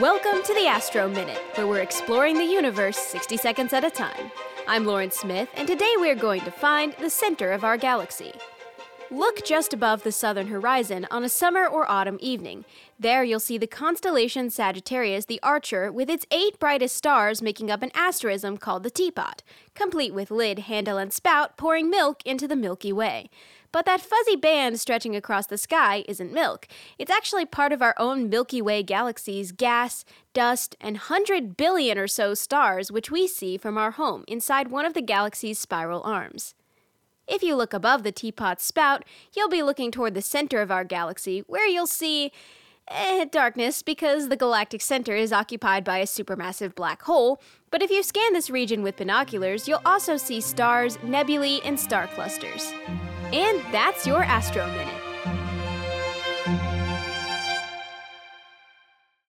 Welcome to the Astro Minute, where we're exploring the universe 60 seconds at a time. I'm Lauren Smith, and today we're going to find the center of our galaxy. Look just above the southern horizon on a summer or autumn evening. There you'll see the constellation Sagittarius the Archer with its eight brightest stars making up an asterism called the Teapot, complete with lid, handle, and spout pouring milk into the Milky Way. But that fuzzy band stretching across the sky isn't milk. It's actually part of our own Milky Way galaxy's gas, dust, and 100 billion or so stars, which we see from our home inside one of the galaxy's spiral arms. If you look above the teapot spout, you'll be looking toward the center of our galaxy, where you'll see eh, darkness because the galactic center is occupied by a supermassive black hole, but if you scan this region with binoculars, you'll also see stars, nebulae, and star clusters. And that's your Astro Minute.